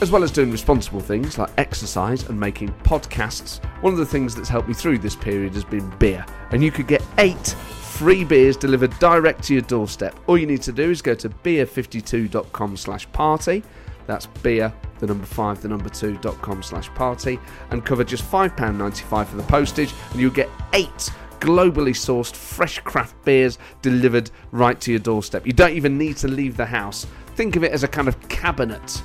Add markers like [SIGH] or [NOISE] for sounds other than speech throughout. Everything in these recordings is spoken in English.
As well as doing responsible things like exercise and making podcasts, one of the things that's helped me through this period has been beer. And you could get eight free beers delivered direct to your doorstep. All you need to do is go to beer52.com slash party. That's beer, the number five, the number two.com slash party, and cover just £5.95 for the postage, and you'll get eight globally sourced fresh craft beers delivered right to your doorstep. You don't even need to leave the house. Think of it as a kind of cabinet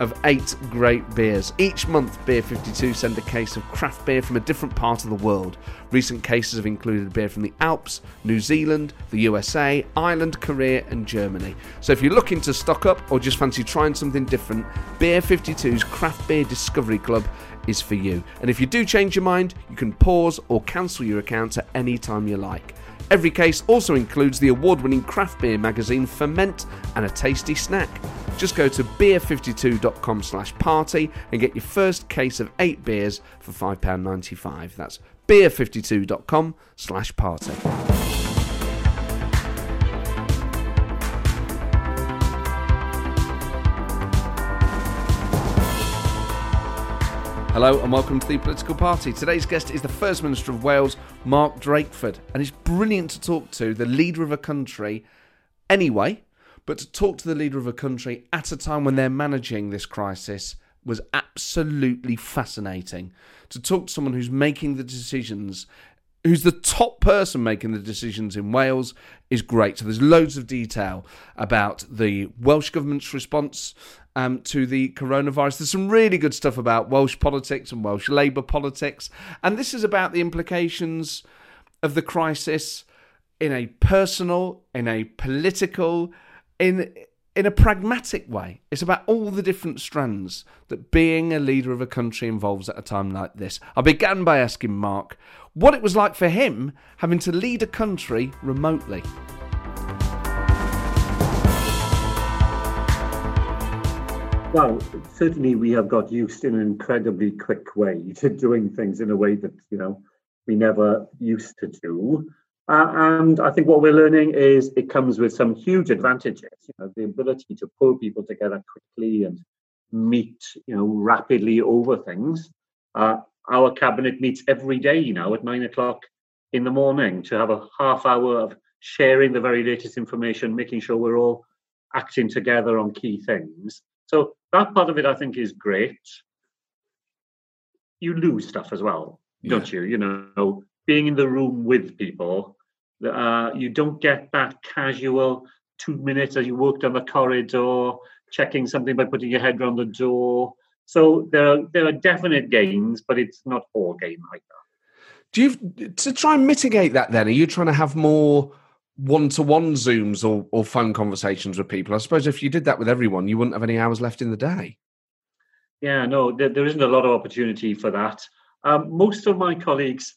of eight great beers. Each month, Beer 52 send a case of craft beer from a different part of the world. Recent cases have included beer from the Alps, New Zealand, the USA, Ireland, Korea, and Germany. So if you're looking to stock up or just fancy trying something different, Beer 52's Craft Beer Discovery Club is for you. And if you do change your mind, you can pause or cancel your account at any time you like. Every case also includes the award winning craft beer magazine Ferment and a tasty snack. Just go to beer52.com slash party and get your first case of eight beers for £5.95. That's beer52.com slash party. Hello and welcome to the Political Party. Today's guest is the First Minister of Wales, Mark Drakeford, and it's brilliant to talk to the leader of a country anyway, but to talk to the leader of a country at a time when they're managing this crisis was absolutely fascinating. To talk to someone who's making the decisions, who's the top person making the decisions in Wales, is great. So there's loads of detail about the Welsh Government's response um, to the coronavirus. There's some really good stuff about Welsh politics and Welsh Labour politics. And this is about the implications of the crisis in a personal, in a political, in in a pragmatic way. It's about all the different strands that being a leader of a country involves at a time like this. I began by asking Mark what it was like for him having to lead a country remotely. Well, certainly we have got used in an incredibly quick way [LAUGHS] to doing things in a way that you know we never used to do. Uh, and I think what we're learning is it comes with some huge advantages. You know, the ability to pull people together quickly and meet, you know, rapidly over things. Uh, our cabinet meets every day now at nine o'clock in the morning to have a half hour of sharing the very latest information, making sure we're all acting together on key things. So that part of it, I think, is great. You lose stuff as well, yeah. don't you? You know, being in the room with people, uh, you don't get that casual two minutes as you walk down the corridor, checking something by putting your head around the door. So there are there are definite gains, but it's not all gain like that. Do you to try and mitigate that? Then are you trying to have more? one-to-one zooms or, or phone conversations with people i suppose if you did that with everyone you wouldn't have any hours left in the day yeah no there, there isn't a lot of opportunity for that um, most of my colleagues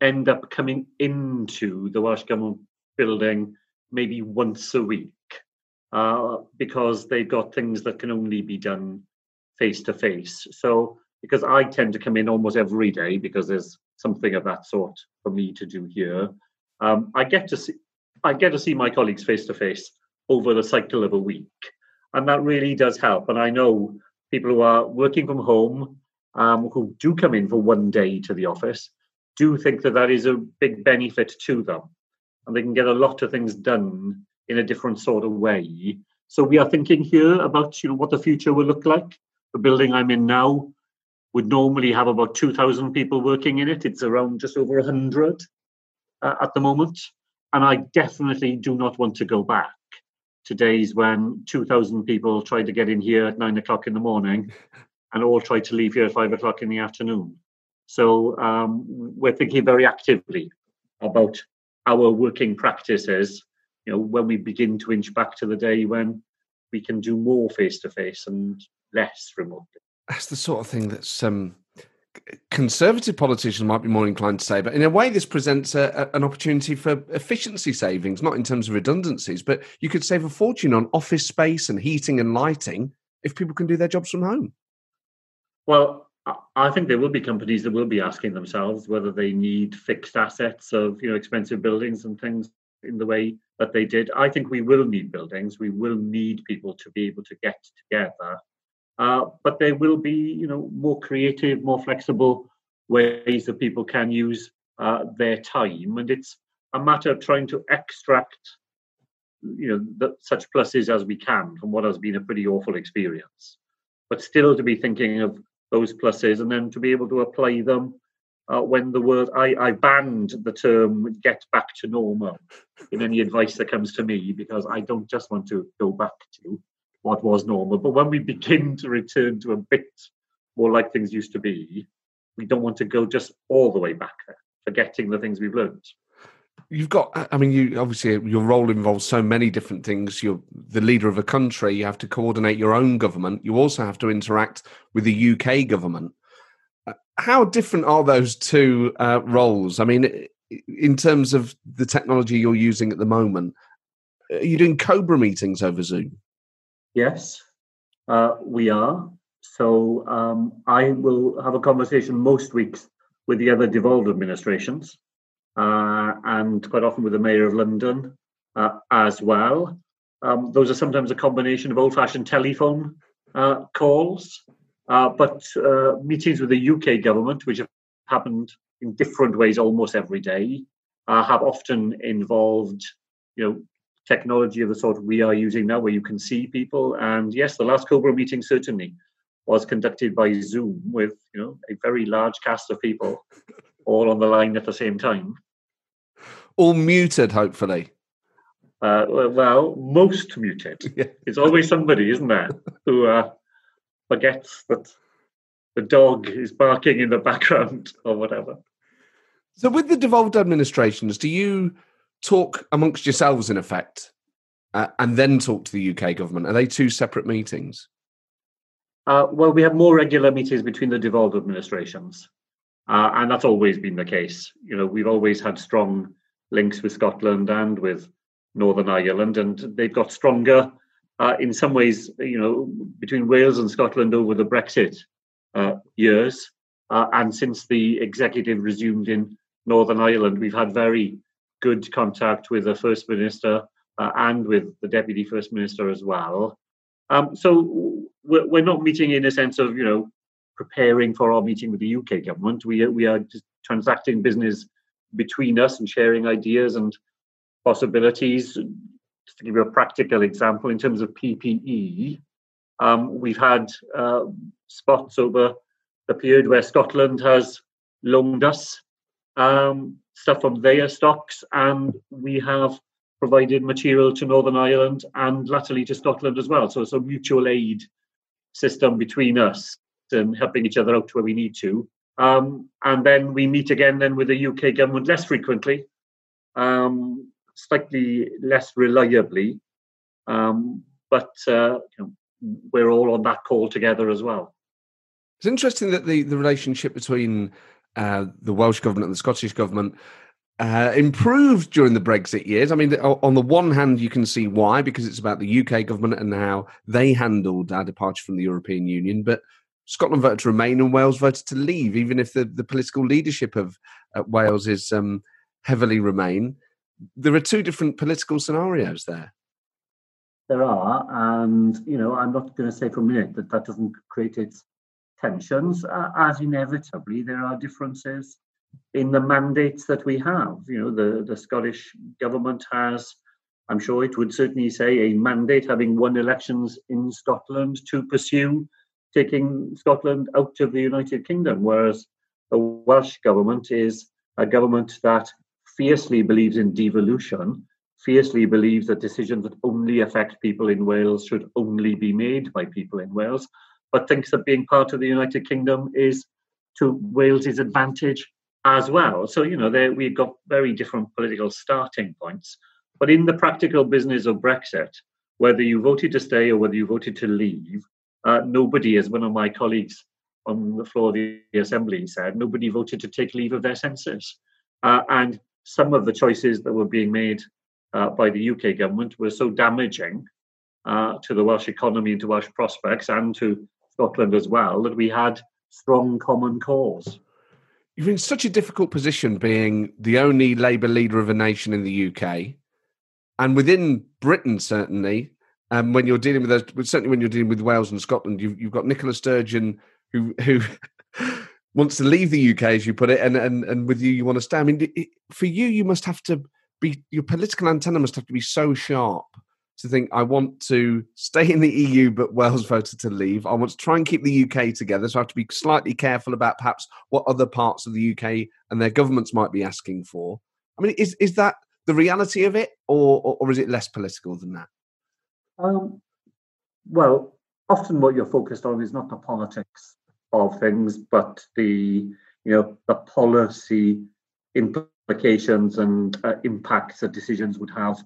end up coming into the welsh government building maybe once a week uh, because they've got things that can only be done face to face so because i tend to come in almost every day because there's something of that sort for me to do here um, I get to see I get to see my colleagues face to face over the cycle of a week. And that really does help. And I know people who are working from home, um, who do come in for one day to the office, do think that that is a big benefit to them. And they can get a lot of things done in a different sort of way. So we are thinking here about you know what the future will look like. The building I'm in now would normally have about 2,000 people working in it. It's around just over 100 uh, at the moment. And I definitely do not want to go back to days when 2,000 people tried to get in here at nine o'clock in the morning [LAUGHS] and all tried to leave here at five o'clock in the afternoon. So um, we're thinking very actively about our working practices, you know, when we begin to inch back to the day when we can do more face to face and less remotely. That's the sort of thing that's um, conservative politicians might be more inclined to say, but in a way, this presents a, a, an opportunity for efficiency savings, not in terms of redundancies, but you could save a fortune on office space and heating and lighting if people can do their jobs from home. Well, I think there will be companies that will be asking themselves whether they need fixed assets of you know expensive buildings and things in the way that they did. I think we will need buildings. We will need people to be able to get together uh, but there will be, you know, more creative, more flexible ways that people can use uh, their time, and it's a matter of trying to extract, you know, the, such pluses as we can from what has been a pretty awful experience, but still to be thinking of those pluses and then to be able to apply them uh, when the word I, I banned the term get back to normal in any advice that comes to me because I don't just want to go back to what was normal. But when we begin to return to a bit more like things used to be, we don't want to go just all the way back there, forgetting the things we've learned. You've got, I mean, you obviously your role involves so many different things. You're the leader of a country. You have to coordinate your own government. You also have to interact with the UK government. Uh, how different are those two uh, roles? I mean, in terms of the technology you're using at the moment, are you doing Cobra meetings over Zoom? Yes, uh, we are. So um, I will have a conversation most weeks with the other devolved administrations and quite often with the Mayor of London uh, as well. Um, those are sometimes a combination of old fashioned telephone uh, calls, uh, but uh, meetings with the UK government, which have happened in different ways almost every day, have often involved you know technology of the sort we are using now, where you can see people. And yes, the last Cobra meeting certainly was conducted by Zoom with you know a very large cast of people all on the line at the same time. All muted, hopefully. Uh, well, most muted. [LAUGHS] Yeah. It's always somebody, isn't there, who uh, forgets that the dog is barking in the background [LAUGHS] or whatever. So, with the devolved administrations, do you talk amongst yourselves in effect uh, and then talk to the UK government? Are they two separate meetings? Uh, well, we have more regular meetings between the devolved administrations, uh, and that's always been the case. You know, we've always had strong links with Scotland and with Northern Ireland, and they've got stronger uh, in some ways. You know, between Wales and Scotland over the Brexit uh, years, uh, and since the executive resumed in Northern Ireland, we've had very good contact with the First Minister uh, and with the Deputy First Minister as well. Um, so we're, we're, not meeting in a sense of, you know, preparing for our meeting with the UK government. We, we are just transacting business between us and sharing ideas and possibilities. Just to give you a practical example, in terms of PPE, um, we've had uh, spots over the period where Scotland has loaned us um, stuff from their stocks, and we have provided material to Northern Ireland and latterly to Scotland as well. So it's a mutual aid system between us and helping each other out where we need to. Um, and then we meet again then with the UK government less frequently, um, slightly less reliably, um, but uh, you know, we're all on that call together as well. It's interesting that the, the relationship between uh, the Welsh government and the Scottish government uh, improved during the Brexit years. I mean, on the one hand, you can see why, because it's about the UK government and how they handled our departure from the European Union. But Scotland voted to remain and Wales voted to leave, even if the, the political leadership of uh, Wales is um, heavily remain. There are two different political scenarios there. There are, and you know, I'm not going to say for a minute that that doesn't create its tensions, uh, as inevitably there are differences in the mandates that we have. You know, the, the Scottish government has, I'm sure it would certainly say, a mandate having won elections in Scotland to pursue taking Scotland out of the United Kingdom, whereas the Welsh government is a government that fiercely believes in devolution, fiercely believes that decisions that only affect people in Wales should only be made by people in Wales, but thinks that being part of the United Kingdom is to Wales's advantage as well. So, you know, there we've got very different political starting points. But in the practical business of Brexit, whether you voted to stay or whether you voted to leave, uh, nobody, as one of my colleagues on the floor of the assembly said, nobody voted to take leave of their senses. Uh, and some of the choices that were being made uh, by the UK government were so damaging uh, to the Welsh economy and to Welsh prospects and to Scotland as well that we had strong common cause. You're in such a difficult position being the only Labour leader of a nation in the UK. And within Britain, certainly, um, when you're dealing with those, certainly when you're dealing with Wales and Scotland, you've, you've got Nicola Sturgeon, who who [LAUGHS] wants to leave the UK, as you put it, and and and with you, you want to stay. I mean, it, for you, you must have to be your political antenna must have to be so sharp to think I want to stay in the EU, but Wales voted to leave. I want to try and keep the UK together, so I have to be slightly careful about perhaps what other parts of the UK and their governments might be asking for. I mean, is is that the reality of it, or or, or is it less political than that? Um, well, often what you're focused on is not the politics of things, but the you know the policy implications and uh, impacts that decisions would have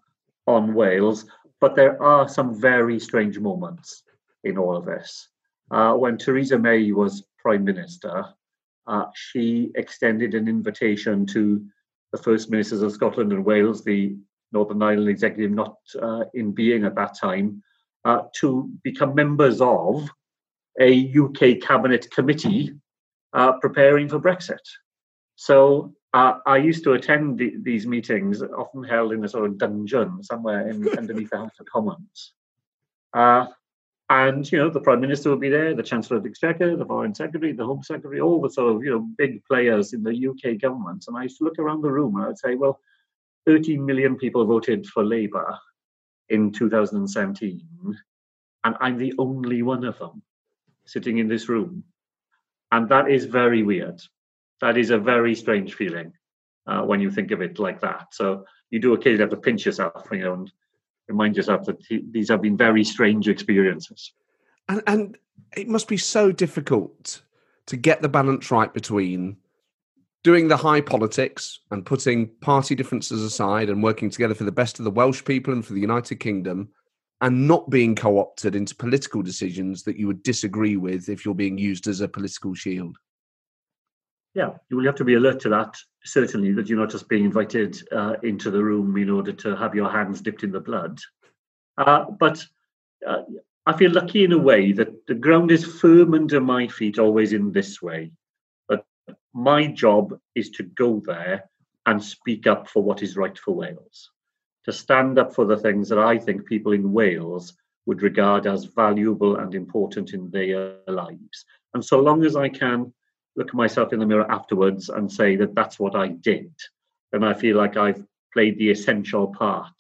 on Wales. But there are some very strange moments in all of this. Uh, when Theresa May was Prime Minister, uh, she extended an invitation to the First Ministers of Scotland and Wales, the Northern Ireland Executive not uh, in being at that time, uh, to become members of a UK cabinet committee uh, preparing for Brexit. So uh, I used to attend the, these meetings, often held in a sort of dungeon somewhere in, [LAUGHS] underneath the House of Commons. Uh, and you know, the Prime Minister would be there, the Chancellor of the Exchequer, the Foreign Secretary, the Home Secretary, all the sort of you know big players in the UK government. And I used to look around the room and I would say, well, 13 million people voted for Labour in 2017, and I'm the only one of them sitting in this room. And that is very weird. That is a very strange feeling uh, when you think of it like that. So you do occasionally have to pinch yourself, you know, and remind yourself that these have been very strange experiences. And, and it must be so difficult to get the balance right between doing the high politics and putting party differences aside and working together for the best of the Welsh people and for the United Kingdom and not being co opted into political decisions that you would disagree with if you're being used as a political shield. Yeah, you will have to be alert to that, certainly, that you're not just being invited uh, into the room in order to have your hands dipped in the blood. Uh, but uh, I feel lucky in a way that the ground is firm under my feet always in this way. My job is to go there and speak up for what is right for Wales to stand up for the things that I think people in Wales would regard as valuable and important in their lives. And so long as I can look myself in the mirror afterwards and say that that's what I did, then I feel like I've played the essential part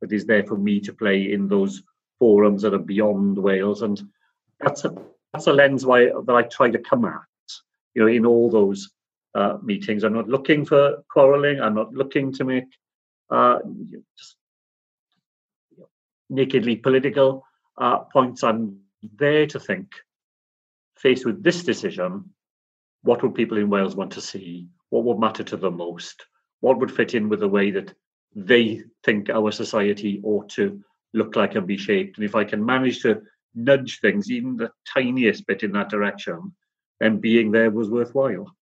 that is there for me to play in those forums that are beyond Wales. And that's a that's a lens why that I try to come at, you know, in all those uh, meetings. I'm not looking for quarrelling. I'm not looking to make uh, just nakedly political uh, points. I'm there to think, faced with this decision, what would people in Wales want to see? What would matter to them most? What would fit in with the way that they think our society ought to look like and be shaped? And if I can manage to nudge things, even the tiniest bit in that direction, then being there was worthwhile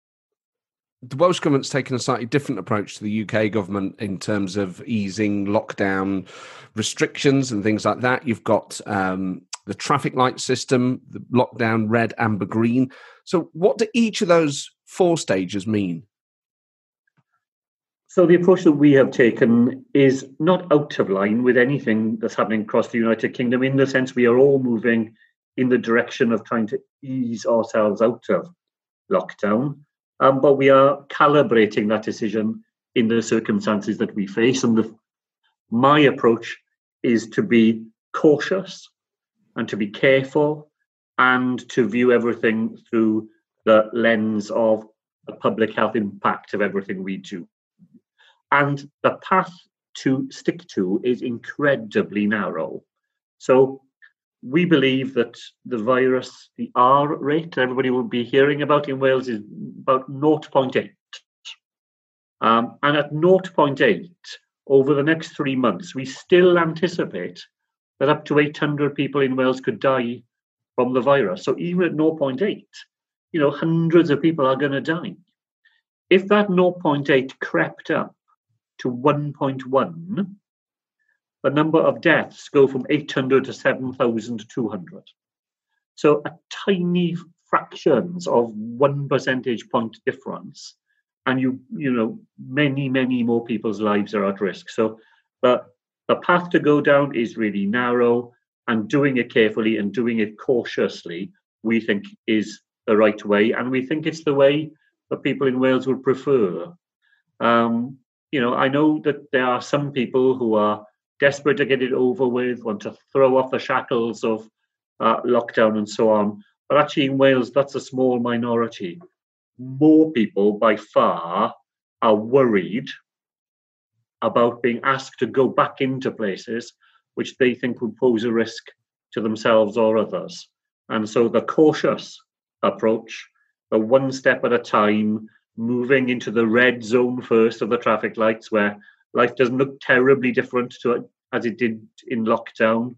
the Welsh government's taken a slightly different approach to the UK government in terms of easing lockdown restrictions and things like that. You've got um, the traffic light system, the lockdown red, amber, green. So, what do each of those four stages mean? So, the approach that we have taken is not out of line with anything that's happening across the United Kingdom, in the sense we are all moving in the direction of trying to ease ourselves out of lockdown. Um, but we are calibrating that decision in the circumstances that we face. And the, my approach is to be cautious and to be careful and to view everything through the lens of the public health impact of everything we do. And the path to stick to is incredibly narrow. So we believe that the virus, the R rate everybody will be hearing about in Wales is about 0.8. Um, and at 0.8, over the next three months, we still anticipate that up to 800 people in Wales could die from the virus. So even at 0.8, you know, hundreds of people are going to die. If that 0.8 crept up to 1.1, the number of deaths go from 800 to 7,200. So a tiny fractions of one percentage point difference, and you you know many many more people's lives are at risk. So the the path to go down is really narrow, and doing it carefully and doing it cautiously, we think is the right way, and we think it's the way that people in Wales would prefer. Um, you know, I know that there are some people who are desperate to get it over with, want to throw off the shackles of uh, lockdown and so on. But actually, in Wales, that's a small minority. More people, by far, are worried about being asked to go back into places which they think would pose a risk to themselves or others. And so the cautious approach, the one step at a time, moving into the red zone first of the traffic lights where life doesn't look terribly different to it as it did in lockdown,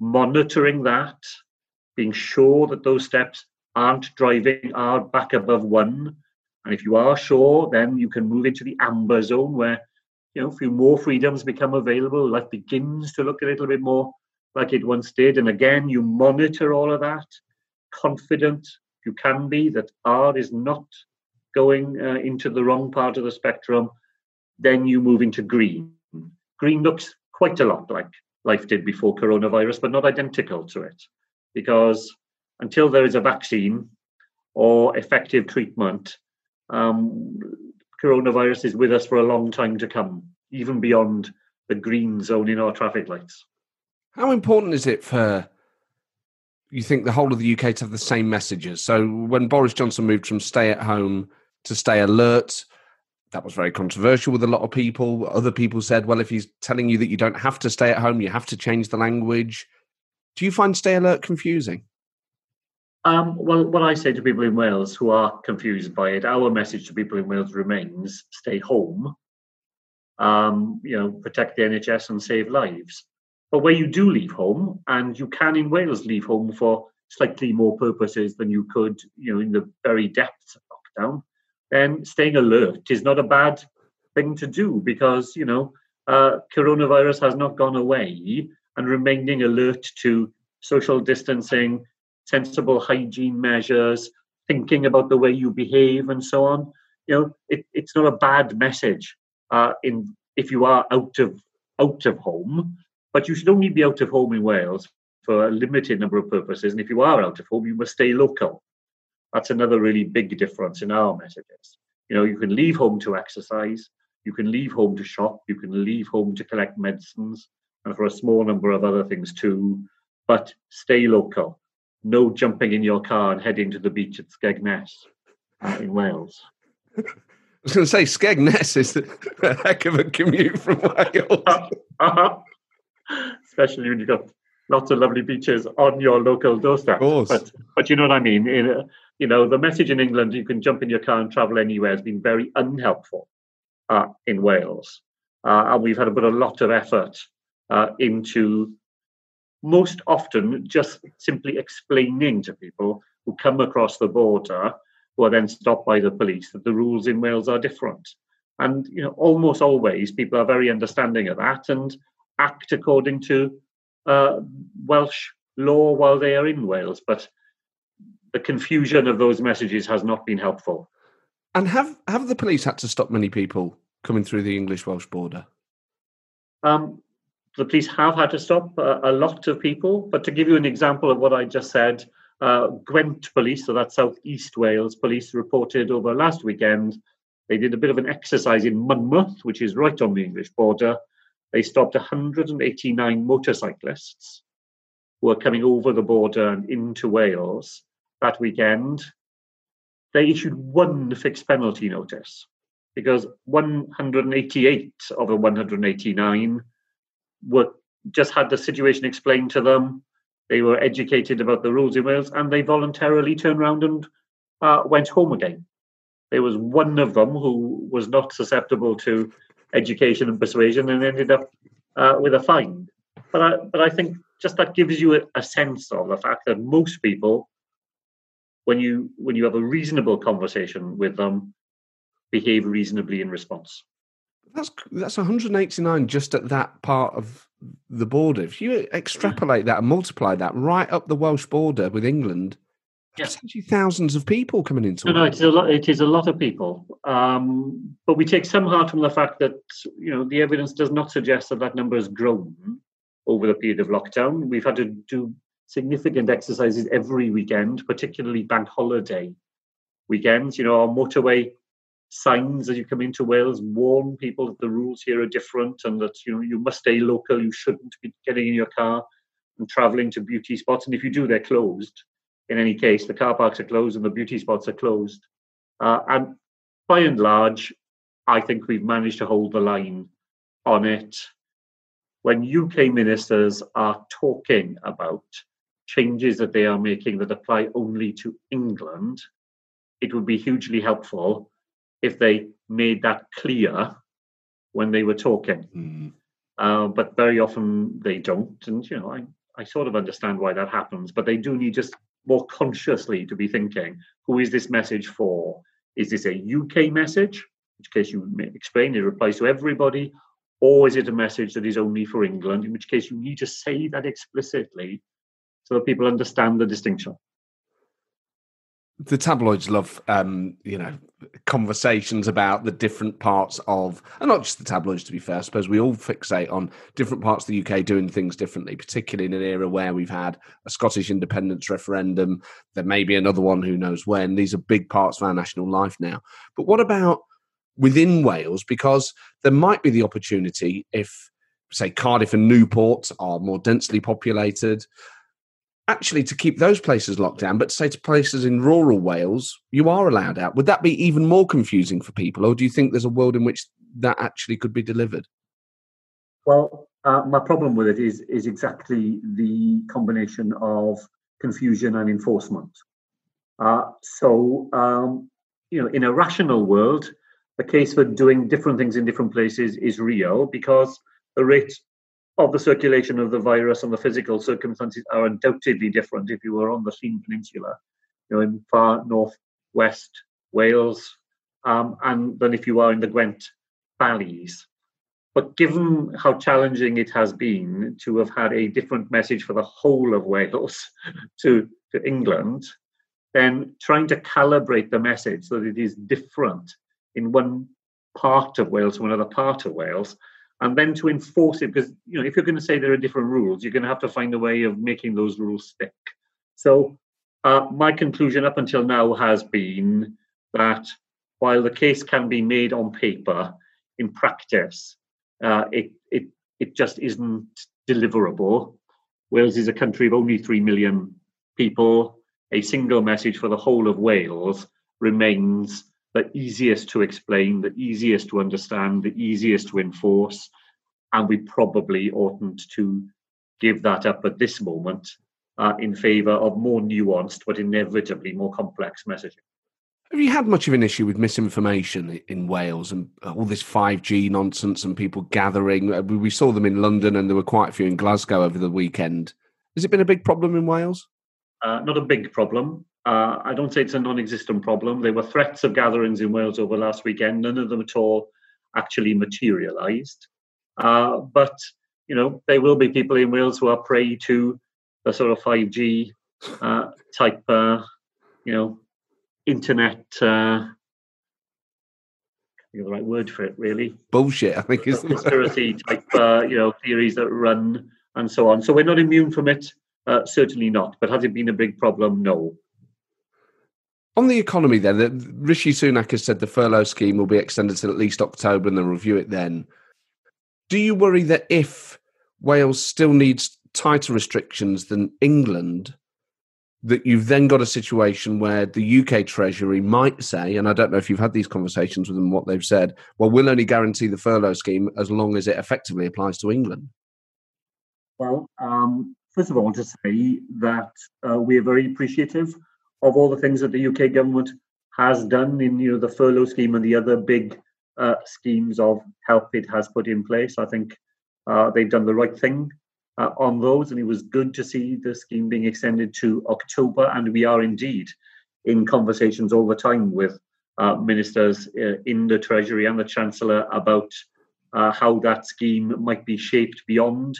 monitoring that, being sure that those steps aren't driving hard back above one. And if you are sure, then you can move into the amber zone where you know a few more freedoms become available. Life begins to look a little bit more like it once did. And again, you monitor all of that, confident you can be that R is not going uh, into the wrong part of the spectrum. Then you move into green. Green looks quite a lot like life did before coronavirus, but not identical to it. Because until there is a vaccine or effective treatment, um, coronavirus is with us for a long time to come, even beyond the green zone in our traffic lights. How important is it for you think the whole of the UK to have the same messages? So when Boris Johnson moved from stay at home to stay alert, that was very controversial with a lot of people. Other people said, well, if he's telling you that you don't have to stay at home, you have to change the language. Do you find stay alert confusing? Um, well, what I say to people in Wales who are confused by it, our message to people in Wales remains stay home, um, you know, protect the NHS and save lives. But where you do leave home, and you can in Wales leave home for slightly more purposes than you could, you know, in the very depths of lockdown, then staying alert is not a bad thing to do because you know uh, coronavirus has not gone away, and remaining alert to social distancing, sensible hygiene measures, thinking about the way you behave, and so on. You know, it, it's not a bad message uh, in if you are out of out of home, but you should only be out of home in Wales for a limited number of purposes. And if you are out of home, you must stay local. That's another really big difference in our messages. You know, you can leave home to exercise, you can leave home to shop, you can leave home to collect medicines, and for a small number of other things too. But stay local. No jumping in your car and heading to the beach at Skegness in Wales. [LAUGHS] I was going to say Skegness is a [LAUGHS] heck of a commute from [LAUGHS] Wales. uh-huh. Especially when you've got lots of lovely beaches on your local doorstep. Of course. But, but you know what I mean? In, you know, the message in England, you can jump in your car and travel anywhere, has been very unhelpful uh, in Wales. Uh, and we've had to put a lot of effort uh, into most often just simply explaining to people who come across the border, who are then stopped by the police, that the rules in Wales are different. And you know, almost always people are very understanding of that and act according to uh, Welsh law while they are in Wales. But the confusion of those messages has not been helpful. And have have the police had to stop many people coming through the English Welsh border? Um, the police have had to stop a, a, lot of people, but to give you an example of what I just said, uh, Gwent Police, so that's South East Wales Police, reported over last weekend they did a bit of an exercise in Monmouth, which is right on the English border. They stopped 189 motorcyclists who were coming over the border and into Wales that weekend, they issued one fixed penalty notice because 188 of the 189 were just had the situation explained to them. They were educated about the rules in Wales and they voluntarily turned around and uh, went home again. There was one of them who was not susceptible to education and persuasion and ended up uh, with a fine. but I, but I think just that gives you a, a sense of the fact that most people, when you when you have a reasonable conversation with them, behave reasonably in response. That's that's 189 just at that part of the border. If you extrapolate that and multiply that right up the Welsh border with England, Yeah. essentially thousands of people coming into No, no, it's a lot. It is a lot of people, um, but we take some heart from the fact that you know the evidence does not suggest that that number has grown over the period of lockdown. We've had to do significant exercises every weekend, particularly bank holiday weekends. You know, our motorway signs as you come into Wales warn people that the rules here are different and that you know you must stay local. You shouldn't be getting in your car and travelling to beauty spots, and if you do, they're closed in any case, the car parks are closed and the beauty spots are closed. Uh, and by and large, I think we've managed to hold the line on it. When UK ministers are talking about changes that they are making that apply only to England, it would be hugely helpful if they made that clear when they were talking. Mm. Uh, but very often they don't. And, you know, I, I sort of understand why that happens, but they do need just more consciously to be thinking who is this message for? Is this a UK message, in which case you explain it applies to everybody, or is it a message that is only for England, in which case you need to say that explicitly so that people understand the distinction. The tabloids love um you know conversations about the different parts of and not just the tabloids to be fair i suppose we all fixate on different parts of the uk doing things differently particularly in an era where we've had a scottish independence referendum there may be another one who knows when. These are big parts of our national life now. But what about within wales? Because there might be the opportunity if say cardiff and newport are more densely populated actually to keep those places locked down, but say to places in rural Wales, you are allowed out. Would that be even more confusing for people, or do you think there's a world in which that actually could be delivered? Well, uh, my problem with it is is exactly the combination of confusion and enforcement. Uh, so, um, you know, in a rational world, the case for doing different things in different places is real because the rate of the circulation of the virus and the physical circumstances are undoubtedly different if you were on the Llyn Peninsula, you know, in far northwest Wales, um, and than if you are in the Gwent valleys. But given how challenging it has been to have had a different message for the whole of Wales [LAUGHS] to, to England, then trying to calibrate the message so that it is different in one part of Wales from another part of Wales, and then to enforce it, because you know if you're going to say there are different rules, you're going to have to find a way of making those rules stick. So uh, my conclusion up until now has been that while the case can be made on paper, in practice, uh, it it it just isn't deliverable. Wales is a country of only three million people. A single message for the whole of Wales remains the easiest to explain, the easiest to understand, the easiest to enforce, and we probably oughtn't to give that up at this moment uh, in favour of more nuanced but inevitably more complex messaging. Have you had much of an issue with misinformation in Wales and all this 5G nonsense and people gathering? Uh, We we saw them in London and there were quite a few in Glasgow over the weekend. Has it been a big problem in Wales? Uh, not a big problem. Uh, I don't say it's a non-existent problem. There were threats of gatherings in Wales over last weekend. None of them at all actually materialised. Uh, but you know, there will be people in Wales who are prey to the sort of 5G uh, type, uh, you know, internet. Uh, the right word for it, really Bullshit, I think is conspiracy type, uh, you know, theories that run and so on. So we're not immune from it. Uh, certainly not. But has it been a big problem? No. On the economy, then, that Rishi Sunak has said the furlough scheme will be extended till at least October and they'll review it then. Do you worry that if Wales still needs tighter restrictions than England, that you've then got a situation where the UK Treasury might say, and I don't know if you've had these conversations with them, what they've said, well, we'll only guarantee the furlough scheme as long as it effectively applies to England. Well, um, first of all, to say that uh, we are very appreciative of all the things that the UK government has done in you know the furlough scheme and the other big uh, schemes of help it has put in place. I think uh, they've done the right thing uh, on those, and it was good to see the scheme being extended to October. And we are indeed in conversations all the time with uh, ministers uh, in the Treasury and the Chancellor about uh, how that scheme might be shaped beyond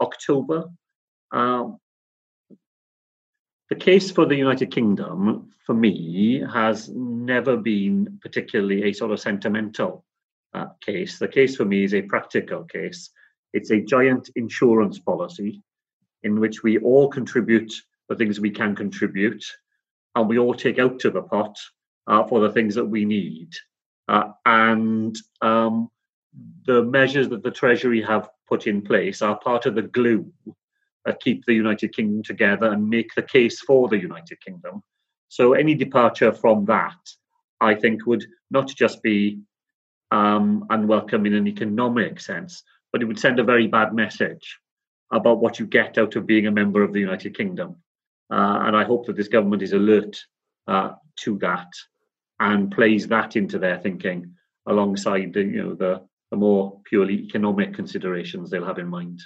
October. Um, the case for the United Kingdom, for me, has never been particularly a sort of sentimental uh, case. The case for me is a practical case. It's a giant insurance policy in which we all contribute the things we can contribute, and we all take out to the pot uh, for the things that we need. Uh, and um, the measures that the Treasury have put in place are part of the glue that keep the United Kingdom together and make the case for the United Kingdom. So any departure from that, I think, would not just be um, unwelcome in an economic sense, but it would send a very bad message about what you get out of being a member of the United Kingdom. Uh, and I hope that this government is alert uh, to that and plays that into their thinking alongside the, you know, the, the more purely economic considerations they'll have in mind.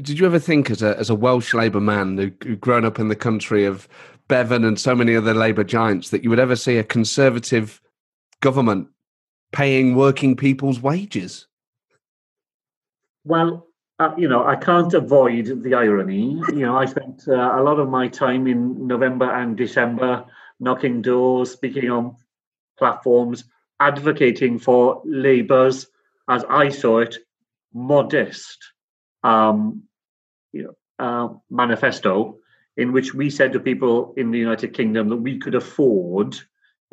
Did you ever think, as a as a Welsh Labour man who, grown up in the country of Bevan and so many other Labour giants, that you would ever see a Conservative government paying working people's wages? Well, uh, you know, I can't avoid the irony. You know, I spent uh, a lot of my time in November and December knocking doors, speaking on platforms, advocating for Labour's, as I saw it, modest um, uh, manifesto in which we said to people in the United Kingdom that we could afford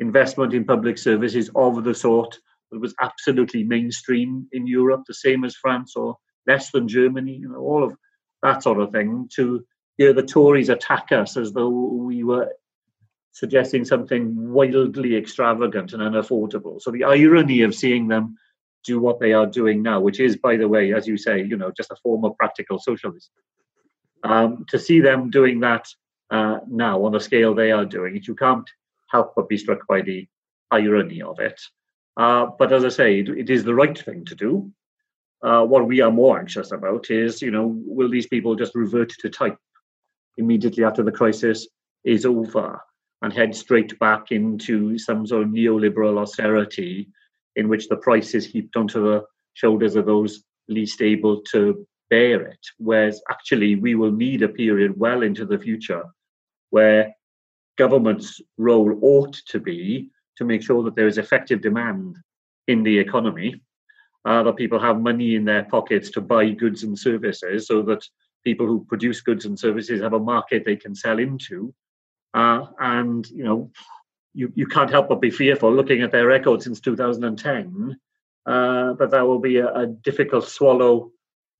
investment in public services of the sort that was absolutely mainstream in Europe, the same as France or less than Germany, you know, all of that sort of thing, to hear the Tories attack us as though we were suggesting something wildly extravagant and unaffordable. So the irony of seeing them do what they are doing now, which is, by the way, as you say, you know, just a form of practical socialism. Um, to see them doing that uh, now on the scale they are doing it, you can't help but be struck by the irony of it. Uh, but as I say, it, it is the right thing to do. Uh, what we are more anxious about is, you know, will these people just revert to type immediately after the crisis is over and head straight back into some sort of neoliberal austerity in which the price is heaped onto the shoulders of those least able to bear it. Whereas actually, we will need a period well into the future where government's role ought to be to make sure that there is effective demand in the economy, uh, that people have money in their pockets to buy goods and services, so that people who produce goods and services have a market they can sell into. Uh, and you know, you, you can't help but be fearful looking at their record since 2010 uh, that that will be a, a difficult swallow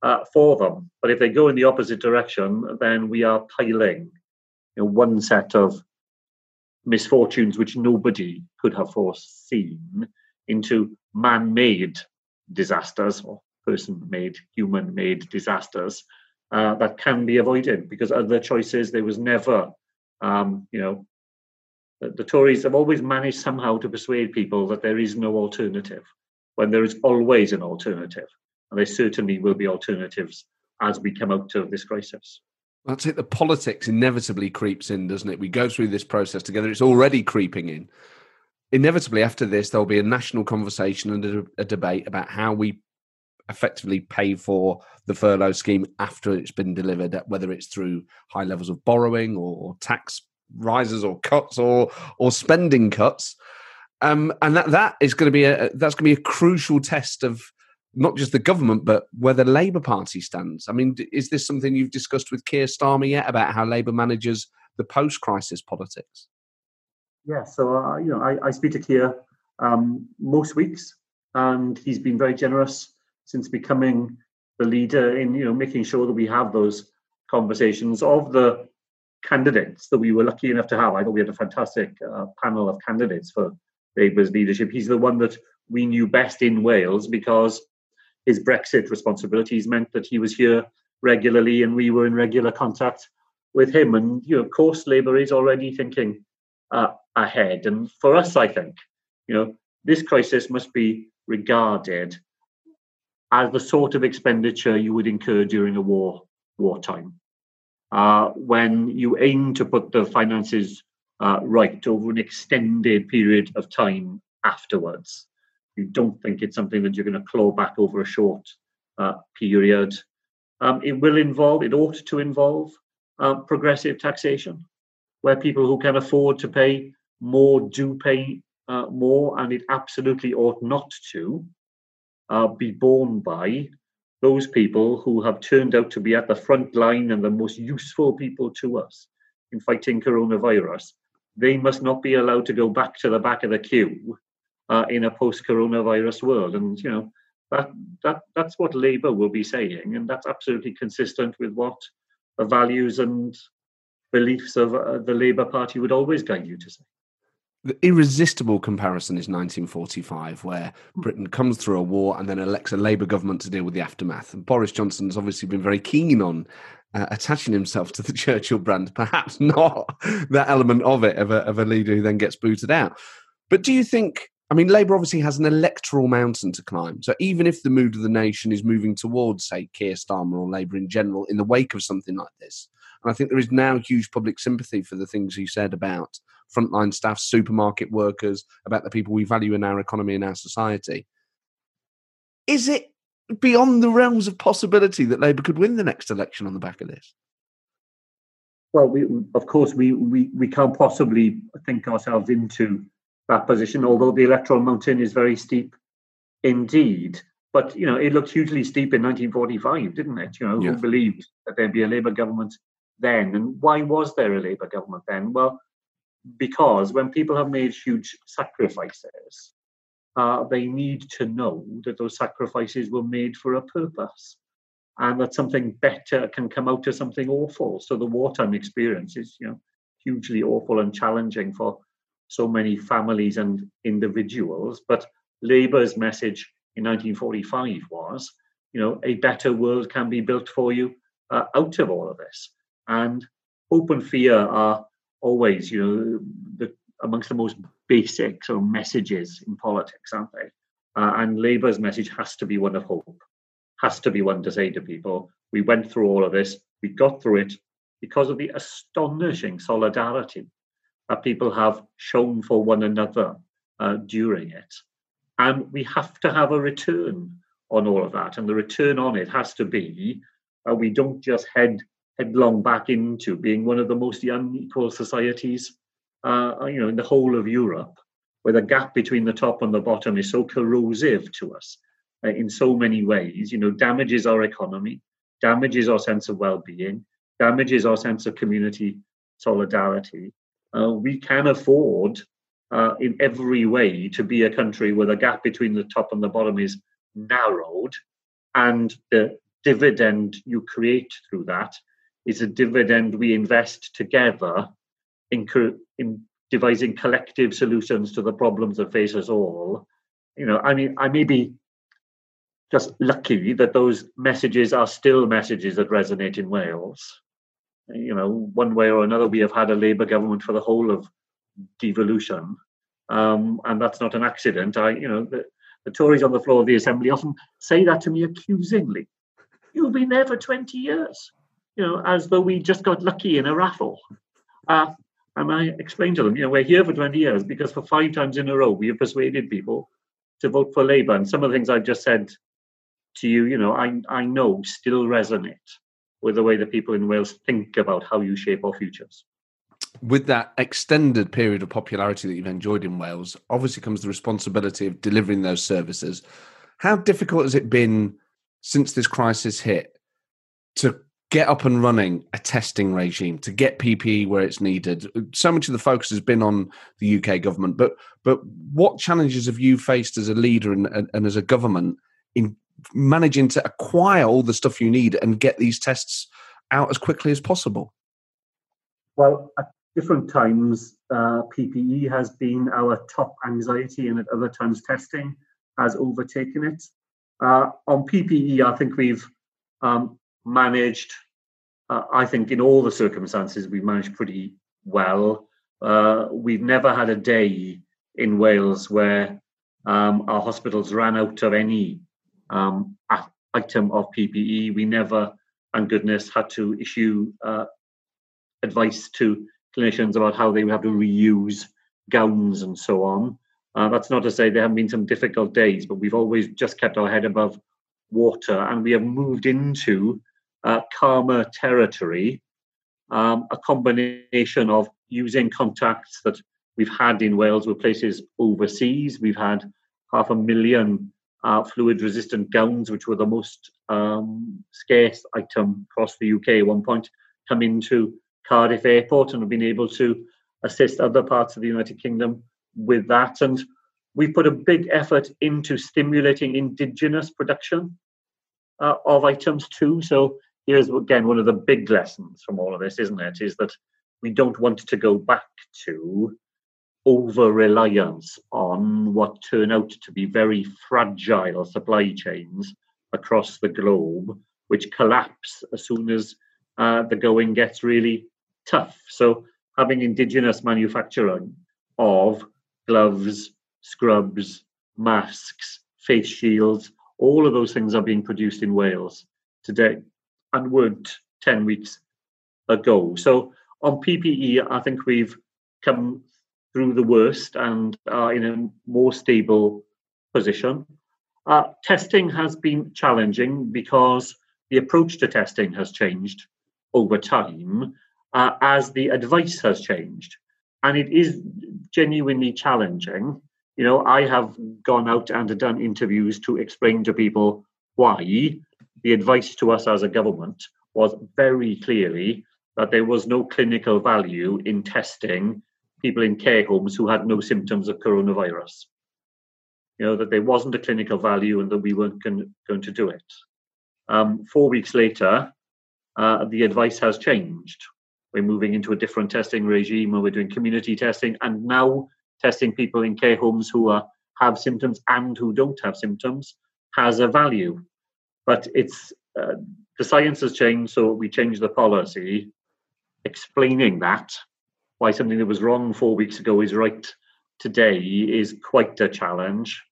uh, for them. But if they go in the opposite direction, then we are piling you know, one set of misfortunes which nobody could have foreseen into man made disasters or person made, human made disasters uh, that can be avoided because other choices, there was never, um, you know, the, Tories have always managed somehow to persuade people that there is no alternative when there is always an alternative. And there certainly will be alternatives as we come out of this crisis. That's it. The politics inevitably creeps in, doesn't it? We go through this process together. It's already creeping in. Inevitably, after this, there'll be a national conversation and a, a debate about how we effectively pay for the furlough scheme after it's been delivered, whether it's through high levels of borrowing or tax rises or cuts or or spending cuts. Um, and that that is going to be a that's going to be a crucial test of not just the government, but where the Labour Party stands. I mean, is this something you've discussed with Keir Starmer yet about how Labour manages the post-crisis politics? Yeah, so uh, you know, I, I speak to Keir um, most weeks, and he's been very generous since becoming the leader in you know making sure that we have those conversations of the candidates that we were lucky enough to have. I thought we had a fantastic uh, panel of candidates for Labour's leadership. He's the one that we knew best in Wales because his Brexit responsibilities meant that he was here regularly and we were in regular contact with him. And, you know, of course, Labour is already thinking uh, ahead. And for us, I think, you know, this crisis must be regarded as the sort of expenditure you would incur during a war wartime. Uh, when you aim to put the finances uh, right over an extended period of time afterwards, you don't think it's something that you're going to claw back over a short uh, period. Um, it will involve, it ought to involve uh, progressive taxation, where people who can afford to pay more do pay uh, more, and it absolutely ought not to be borne by those people who have turned out to be at the front line and the most useful people to us in fighting coronavirus. They must not be allowed to go back to the back of the queue uh, in a post-coronavirus world. And you know that that that's what Labour will be saying, and that's absolutely consistent with what the values and beliefs of uh, the Labour Party would always guide you to say the irresistible comparison is 1945, where hmm. Britain comes through a war and then elects a Labour government to deal with the aftermath. And Boris Johnson's obviously been very keen on uh, attaching himself to the [LAUGHS] Churchill brand, perhaps not that element of it of a, of a leader who then gets booted out. But do you think? I mean, Labour obviously has an electoral mountain to climb. So even if the mood of the nation is moving towards, say, Keir Starmer or Labour in general, in the wake of something like this, and I think there is now huge public sympathy for the things he said about frontline staff, supermarket workers, about the people we value in our economy and our society. Is it beyond the realms of possibility that Labour could win the next election on the back of this? Well, we, of course, we, we, we can't possibly think ourselves into that position, although the electoral mountain is very steep indeed. But, you know, it looked hugely steep in 1945, didn't it? You know, yeah. who believed that there'd be a Labour government then? And why was there a Labour government then? Well, because when people have made huge sacrifices, uh, they need to know that those sacrifices were made for a purpose and that something better can come out of something awful. So the wartime experience is, you know, hugely awful and challenging for so many families and individuals. But Labour's message in 1945 was, you know, a better world can be built for you uh, out of all of this. And hope and fear are always, you know, the, amongst the most basic sort of messages in politics, aren't they? Uh, and Labour's message has to be one of hope, has to be one to say to people, we went through all of this, we got through it because of the astonishing solidarity that people have shown for one another uh, during it. And we have to have a return on all of that. And the return on it has to be uh, we don't just head headlong back into being one of the most unequal societies, uh, you know, in the whole of Europe, where the gap between the top and the bottom is so corrosive to us uh, in so many ways. You know, damages our economy, damages our sense of well-being, damages our sense of community solidarity. Uh, we can afford, uh, in every way, to be a country where the gap between the top and the bottom is narrowed, and the dividend you create through that is a dividend we invest together in, in devising collective solutions to the problems that face us all. You know, I mean, I may be just lucky that those messages are still messages that resonate in Wales. You know, one way or another, we have had a Labour government for the whole of devolution, um, and that's not an accident. I, you know, the, the Tories on the floor of the Assembly often say that to me accusingly. You've been there for 20 years you know, as though we just got lucky in a raffle. Uh, and I explained to them, you know, we're here for 20 years because for five times in a row we have persuaded people to vote for Labour. And some of the things I've just said to you, you know, I, I know still resonate with the way that people in Wales think about how you shape our futures. With that extended period of popularity that you've enjoyed in Wales, obviously comes the responsibility of delivering those services. How difficult has it been since this crisis hit to get up and running a testing regime to get PPE where it's needed. So much of the focus has been on the UK government, but but what challenges have you faced as a leader and, and, and as a government in managing to acquire all the stuff you need and get these tests out as quickly as possible? Well, at different times, uh, PPE has been our top anxiety, and at other times, testing has overtaken it. Uh, on PPE, I think we've um, managed, uh, I think, in all the circumstances, we've managed pretty well. Uh, we've never had a day in Wales where um, our hospitals ran out of any um, item of PPE. We never and goodness, had to issue uh, advice to clinicians about how they would have to reuse gowns and so on. Uh, that's not to say there haven't been some difficult days, but we've always just kept our head above water and we have moved into uh, calmer territory, um, a combination of using contacts that we've had in Wales with places overseas. We've had half a million uh, fluid resistant gowns, which were the most um, scarce item across the UK at one point, come into Cardiff Airport and have been able to assist other parts of the United Kingdom with that. And we've put a big effort into stimulating indigenous production uh, of items too. So here's again one of the big lessons from all of this, isn't it? Is that we don't want to go back to over reliance on what turn out to be very fragile supply chains across the globe, which collapse as soon as uh, the going gets really tough. So, having indigenous manufacturing of gloves, scrubs, masks, face shields, all of those things are being produced in Wales today and weren't 10 weeks ago. So, on PPE, I think we've come through the worst and are in a more stable position. Uh, testing has been challenging because the approach to testing has changed over time uh, as the advice has changed. And it is genuinely challenging. You know, I have gone out and done interviews to explain to people why the advice to us as a government was very clearly that there was no clinical value in testing people in care homes who had no symptoms of coronavirus. You know, that there wasn't a clinical value and that we weren't going, going to do it. Um, four weeks later, uh, the advice has changed. We're moving into a different testing regime where we're doing community testing and now testing people in care homes who are, have symptoms and who don't have symptoms has a value. But it's uh, the science has changed, so we changed the policy. Explaining that why something that was wrong four weeks ago is right today is quite a challenge.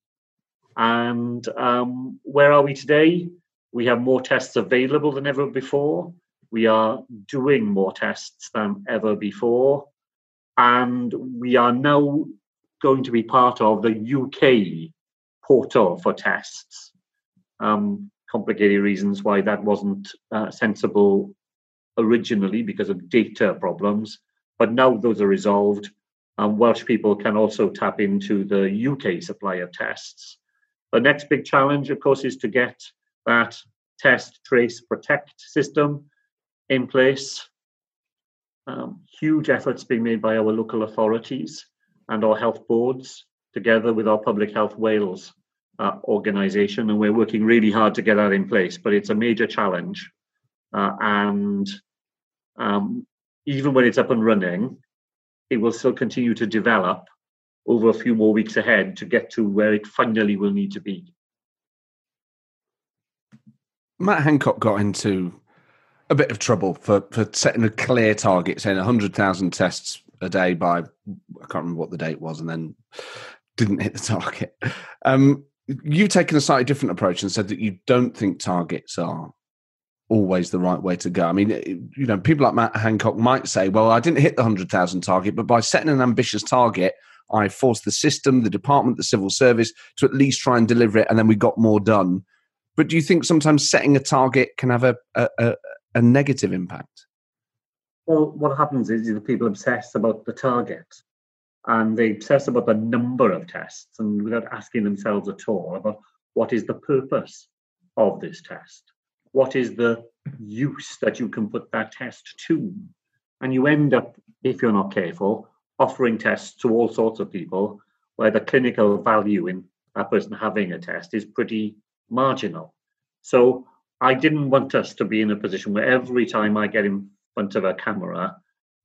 And um, where are we today? We have more tests available than ever before. We are doing more tests than ever before. And we are now going to be part of the UK portal for tests. Um, complicated reasons why that wasn't uh, sensible originally because of data problems. But now those are resolved. Um, Welsh people can also tap into the UK supply of tests. The next big challenge, of course, is to get that test, trace, protect system in place. Um, huge efforts being made by our local authorities and our health boards, together with our Public Health Wales uh, organisation, and we're working really hard to get that in place. But it's a major challenge, uh, and um, even when it's up and running, it will still continue to develop over a few more weeks ahead to get to where it finally will need to be. Matt Hancock got into a bit of trouble for, for setting a clear target, saying 100,000 tests a day by, I can't remember what the date was, and then didn't hit the target. Um, you've taken a slightly different approach and said that you don't think targets are always the right way to go. I mean, you know, people like Matt Hancock might say, well, I didn't hit the 100,000 target, but by setting an ambitious target, I forced the system, the department, the civil service to at least try and deliver it, and then we got more done. But do you think sometimes setting a target can have a, a, a, negative impact? Well, what happens is the people obsess about the target and they obsess about the number of tests and without asking themselves at all about what is the purpose of this test what is the use that you can put that test to? And you end up, if you're not careful, offering tests to all sorts of people where the clinical value in that person having a test is pretty marginal. So I didn't want us to be in a position where every time I get in front of a camera,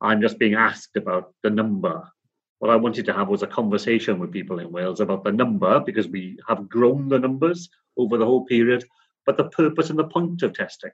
I'm just being asked about the number. What I wanted to have was a conversation with people in Wales about the number because we have grown the numbers over the whole period, but the purpose and the point of testing.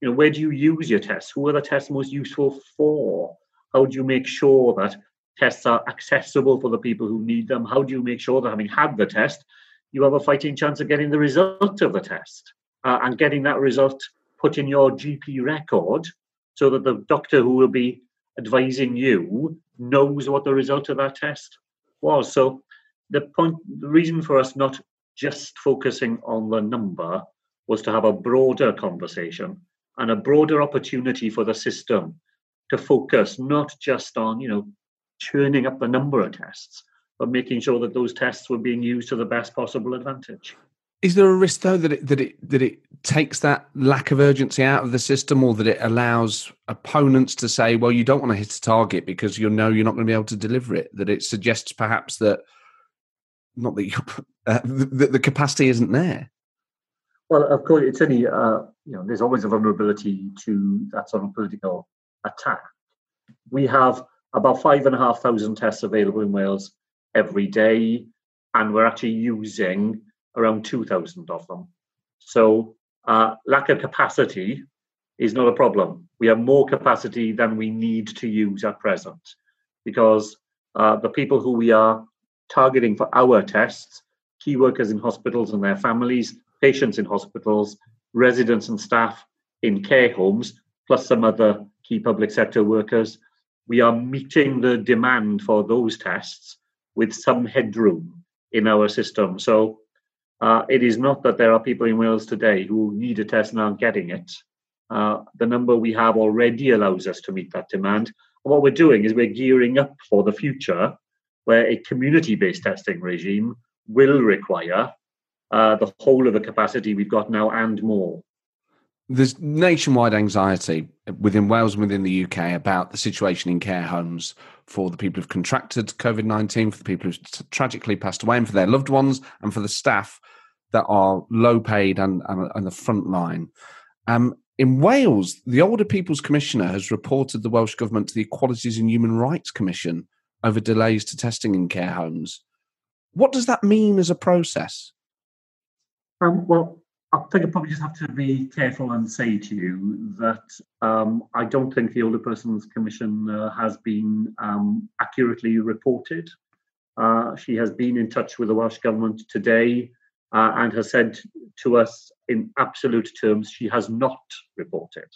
You know, where do you use your tests? Who are the tests most useful for? How do you make sure that tests are accessible for the people who need them? How do you make sure that having had the test, you have a fighting chance of getting the result of the test uh, and getting that result put in your GP record so that the doctor who will be advising you knows what the result of that test was. So the point, the reason for us not just focusing on the number was to have a broader conversation and a broader opportunity for the system to focus not just on, you know, churning up the number of tests, but making sure that those tests were being used to the best possible advantage. Is there a risk though that it that it that it takes that lack of urgency out of the system, or that it allows opponents to say, "Well, you don't want to hit a target because you know you're not going to be able to deliver it"? That it suggests perhaps that not that you, [LAUGHS] uh, the, the capacity isn't there. Well, of course, it's only uh, you know there's always a vulnerability to that sort of political attack. We have about five and a half thousand tests available in Wales every day, and we're actually using around 2,000 of them. So uh, lack of capacity is not a problem. We have more capacity than we need to use at present because uh, the people who we are targeting for our tests, key workers in hospitals and their families, patients in hospitals, residents and staff in care homes, plus some other key public sector workers, we are meeting the demand for those tests with some headroom in our system. So uh, it is not that there are people in Wales today who need a test and aren't getting it. Uh, the number we have already allows us to meet that demand. And what we're doing is we're gearing up for the future where a community based testing regime will require uh, the whole of the capacity we've got now and more. There's nationwide anxiety within Wales and within the UK about the situation in care homes for the people who've contracted COVID 19, for the people who've tragically passed away, and for their loved ones, and for the staff that are low paid and, and, and the front line. Um, in Wales, the Older People's Commissioner has reported the Welsh Government to the Equalities and Human Rights Commission over delays to testing in care homes. What does that mean as a process? Um, well, I think I probably just have to be careful and say to you that um, I don't think the Older Persons Commission uh, has been um, accurately reported. Uh, she has been in touch with the Welsh Government today uh, and has said to us in absolute terms she has not reported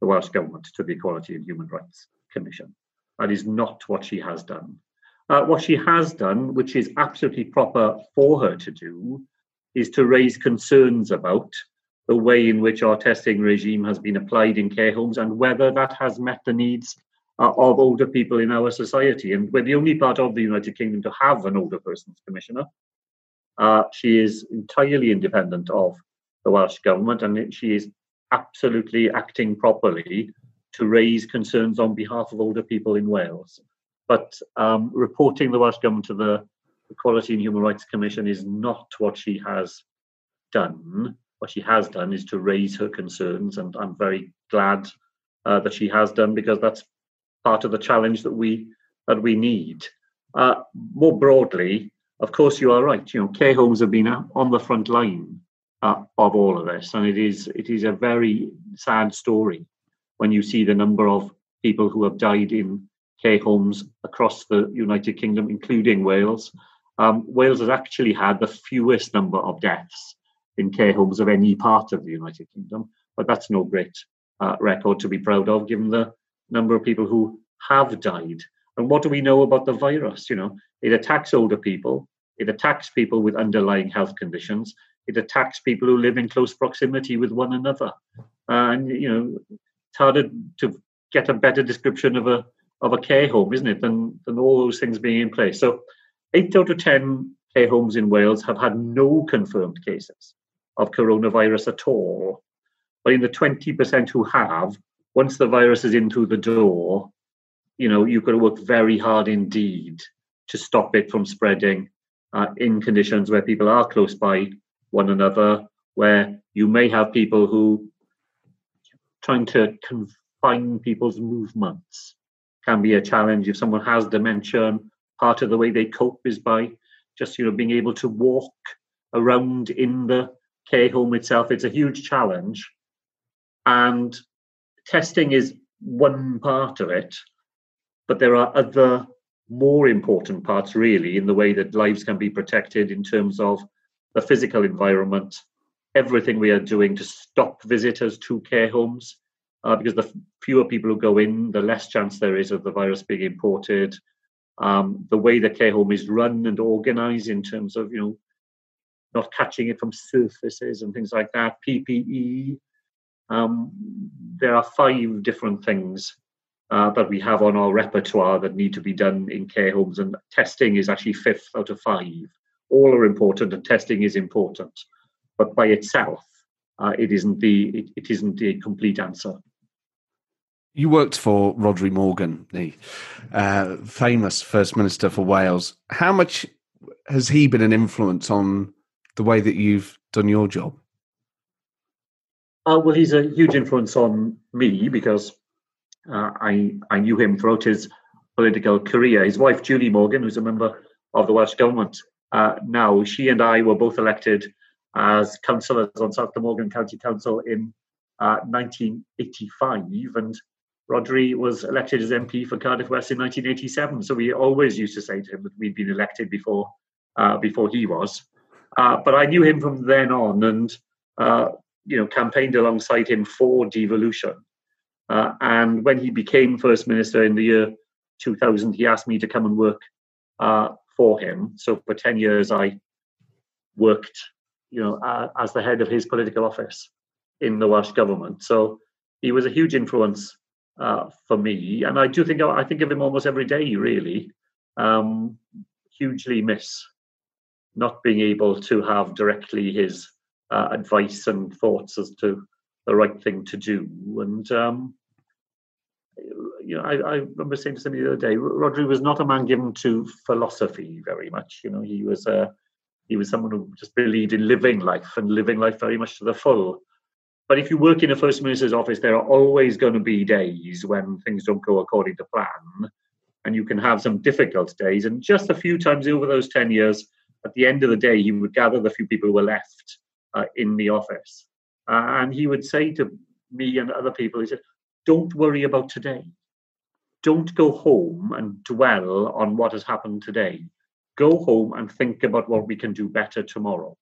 the Welsh Government to the Equality and Human Rights Commission. That is not what she has done. Uh, what she has done, which is absolutely proper for her to do, is to raise concerns about the way in which our testing regime has been applied in care homes and whether that has met the needs uh, of older people in our society. And we're the only part of the United Kingdom to have an older persons commissioner. Uh, she is entirely independent of the Welsh government and she is absolutely acting properly to raise concerns on behalf of older people in Wales. But um, reporting the Welsh government to the Equality and Human Rights Commission is not what she has done. What she has done is to raise her concerns, and I'm very glad uh, that she has done because that's part of the challenge that we that we need. Uh, more broadly, of course, you are right. You know, care homes have been on the front line uh, of all of this, and it is it is a very sad story when you see the number of people who have died in care homes across the United Kingdom, including Wales. Um, Wales has actually had the fewest number of deaths in care homes of any part of the United Kingdom, but that's no great uh, record to be proud of, given the number of people who have died. And what do we know about the virus? You know, it attacks older people. It attacks people with underlying health conditions. It attacks people who live in close proximity with one another. Uh, and you know, it's harder to get a better description of a of a care home, isn't it, than than all those things being in place. So, eight out of ten care homes in Wales have had no confirmed cases of coronavirus at all. But in the twenty percent who have, once the virus is in through the door, you know you've got to work very hard indeed to stop it from spreading uh, in conditions where people are close by one another, where you may have people who trying to confine people's movements can be a challenge. If someone has dementia, part of the way they cope is by just you know being able to walk around in the care home itself. It's a huge challenge, and testing is one part of it, but there are other more important parts really in the way that lives can be protected in terms of the physical environment everything we are doing to stop visitors to care homes, uh, because the fewer people who go in, the less chance there is of the virus being imported. Um, the way the care home is run and organized in terms of, you know, not catching it from surfaces and things like that, PPE. Um, there are five different things uh, that we have on our repertoire that need to be done in care homes, and testing is actually fifth out of five. All are important, and testing is important, but by itself, uh, it isn't the it, it isn't the complete answer. You worked for Rhodri Morgan, the uh, famous First Minister for Wales. How much has he been an influence on the way that you've done your job? Uh, well, he's a huge influence on me because uh, I I knew him throughout his political career. His wife Julie Morgan, who's a member of the Welsh government uh, now, she and I were both elected as councillors on South Glamorgan County Council in 1985, uh, and Rhodri was elected as MP for Cardiff West in 1987. So we always used to say to him that we'd been elected before uh, before he was. Uh, but I knew him from then on, and uh, you know campaigned alongside him for devolution. Uh, and when he became first minister in the year 2000, he asked me to come and work uh, for him. So for 10 years, I worked, you know, as the head of his political office in the Welsh government. So he was a huge influence uh, for me, and I do think I think of him almost every day. Really, um, hugely miss not being able to have directly his uh, advice and thoughts as to the right thing to do. And um, you know, I, I, remember saying to somebody the other day, Rhodri was not a man given to philosophy very much. You know, he was a uh, he was someone who just believed in living life and living life very much to the full. But if you work in a First Minister's office, there are always going to be days when things don't go according to plan. And you can have some difficult days. And just a few times over those 10 years, at the end of the day, he would gather the few people who were left uh, in the office. Uh, and he would say to me and other people, he said, Don't worry about today. Don't go home and dwell on what has happened today. Go home and think about what we can do better tomorrow.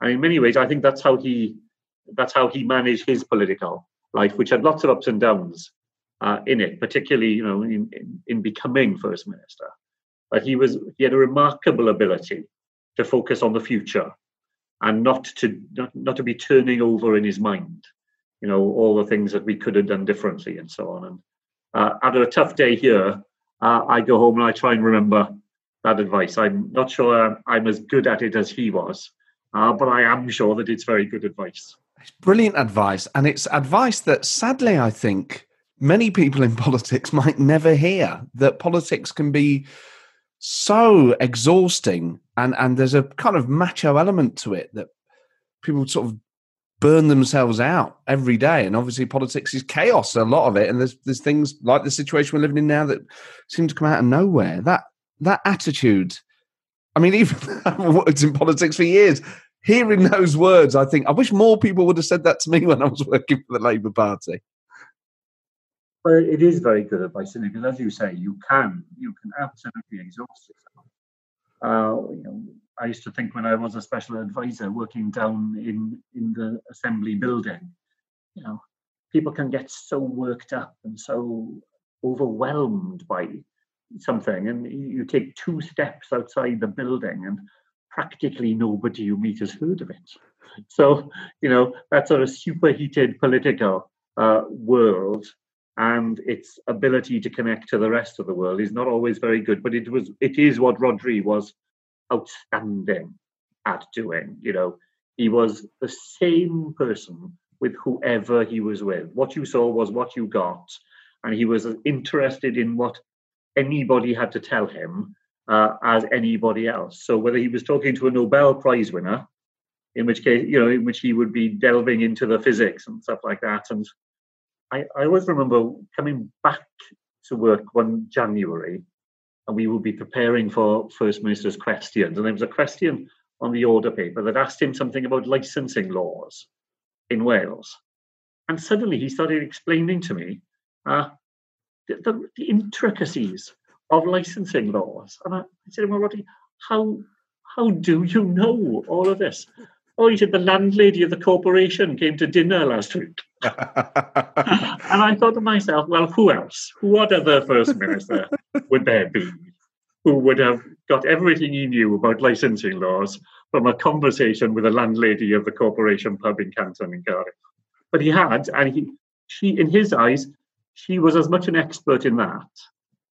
And in many ways, I think that's how he that's how he managed his political life, which had lots of ups and downs uh, in it, particularly you know in, in, in, becoming first minister. But he was he had a remarkable ability to focus on the future and not to not, not to be turning over in his mind, you know, all the things that we could have done differently and so on. And uh, after a tough day here, uh, I go home and I try and remember that advice. I'm not sure I'm as good at it as he was, uh, but I am sure that it's very good advice. It's brilliant advice. And it's advice that sadly, I think many people in [LAUGHS] politics might never hear that politics can be so exhausting and, and there's a kind of macho element to it that people sort of burn themselves out every day. And obviously politics is chaos, a lot of it. And there's there's things like the situation we're living in now that seem to come out of nowhere. That that attitude I mean, [LAUGHS] even I've worked in politics for years hearing those words, I think I wish more people would have said that to me [LAUGHS] when I was working for the Labour Party. Well, it is very good advice, isn't it? Because as you say, you can you can absolutely exhaust yourself. Uh, you know, I used to think when I was a special advisor working down in in the assembly building, you know, people can get so worked up and so overwhelmed by something, and you take two steps outside the building, and practically nobody you meet has heard of it. So, you know, that sort of superheated political uh, world and its ability to connect to the rest of the world is not always very good, but it was it is what Rhodri was outstanding at doing. You know, he was the same person with whoever he was with. What you saw was what you got, and he was as interested in what anybody had to tell him uh, as anybody else. So whether he was talking to a Nobel Prize winner, in which case, you know, in which he would be delving into the physics and stuff like that. And I, I always remember coming back to work one January, and we would be preparing for First Minister's questions, and there was a question on the order paper that asked him something about licensing laws in Wales. And suddenly he started explaining to me uh, the, the, the intricacies of licensing laws. And I, I said, well, Rhodri, how how do you know all of this? Oh, you said the landlady of the corporation came to dinner last week. [LAUGHS] and I thought to myself, well, who else? What other first minister would there be who would have got everything he knew about licensing laws from a conversation with a landlady of the corporation pub in Canton in Cardiff? But he had, and he, she, in his eyes, she was as much an expert in that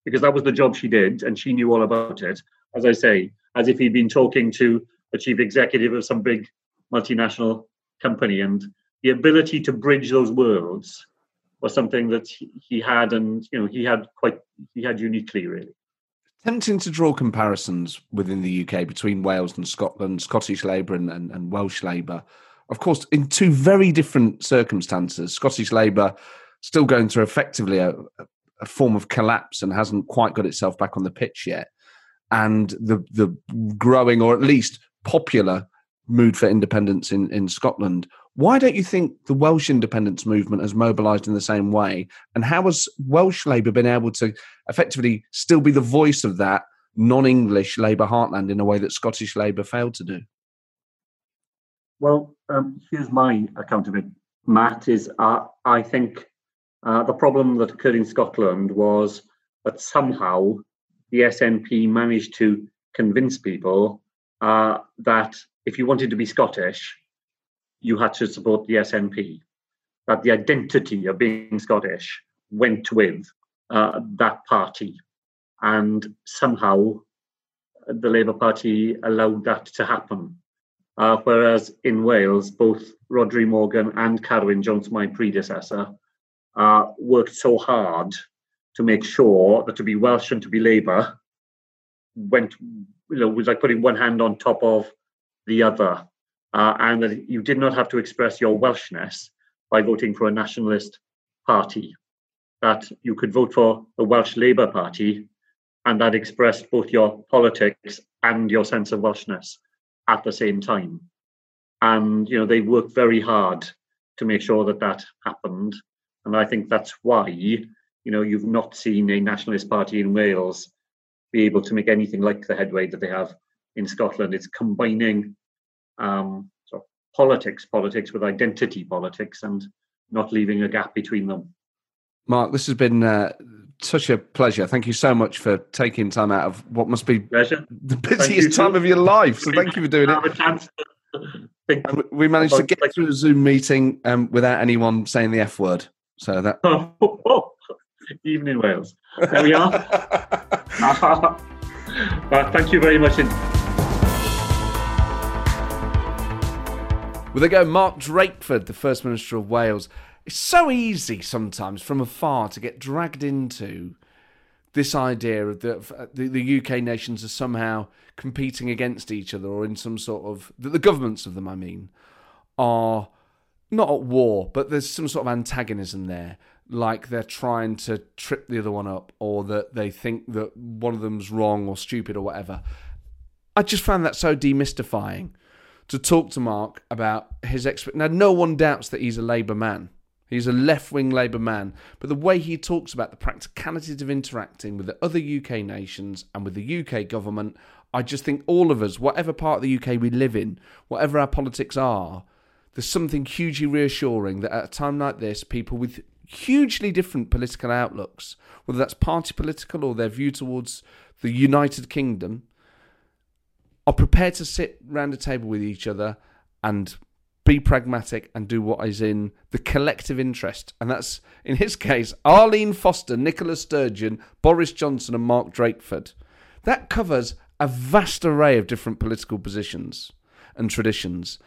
because that was the job she did, and she knew all about it. As I say, as if he'd been talking to a chief executive of some big multinational company, and the ability to bridge those worlds was something that he had, and you know, he had quite he had uniquely really. Tempting to draw comparisons within the UK between Wales and Scotland, Scottish Labour and, and, and Welsh Labour. Of course, in two very different circumstances. Scottish Labour still going through effectively a, a form of collapse and hasn't quite got itself back on the pitch yet. And the the growing or at least popular mood for independence in, in Scotland. Why don't you think the Welsh independence movement has mobilised in the same way? And how has Welsh Labour been able to effectively still be the voice of that non English Labour heartland in a way that Scottish Labour failed to do? Well, um, here's my account of it. Matt is, uh, I think, uh, the problem that occurred in Scotland was that somehow the SNP managed to convince people uh, that if you wanted to be Scottish, you had to support the SNP. That the identity of being Scottish went with uh, that party. And somehow the Labour Party allowed that to happen. Uh, whereas in Wales, both Rhodri Morgan and Carwyn Jones, my predecessor, uh, worked so hard to make sure that to be Welsh and to be Labour went, you know, was like putting one hand on top of the other, uh, and that you did not have to express your Welshness by voting for a nationalist party. That you could vote for the Welsh Labour Party, and that expressed both your politics and your sense of Welshness at the same time. And you know they worked very hard to make sure that that happened, and I think that's why you know you've not seen a nationalist party in Wales be able to make anything like the headway that they have in Scotland. It's combining um, sort of politics, politics with identity politics, and not leaving a gap between them. Mark, this has been uh, such a pleasure. Thank you so much for taking time out of what must be pleasure. the busiest time of your life. So thank you for doing it. we managed to get through a Zoom meeting um, without anyone saying the F word. So that [LAUGHS] even in Wales. There we are. [LAUGHS] [LAUGHS] well, thank you very much. Well, they go Mark Drakeford, the First Minister of Wales. It's so easy sometimes from afar to get dragged into this idea of the, uh, the, the UK nations are somehow competing against each other or in some sort of. The, the governments of them, I mean, are not at war, but there's some sort of antagonism there. Like they're trying to trip the other one up or that they think that one of them's wrong or stupid or whatever. I just found that so demystifying to talk to Mark about his expert. Now, no one doubts that he's a Labour man. He's a left wing Labour man. But the way he talks about the practicalities of interacting with the other UK nations and with the UK government, I just think all of us, whatever part of the UK we live in, whatever our politics are, there's something hugely reassuring that at a time like this, people with hugely different political outlooks, whether that's party political or their view towards the United Kingdom, are prepared to sit round a table with each other and be pragmatic and do what is in the collective interest. And that's, in his case, Arlene Foster, Nicola Sturgeon, Boris Johnson, and Mark Drakeford. That covers a vast array of different political positions and traditions.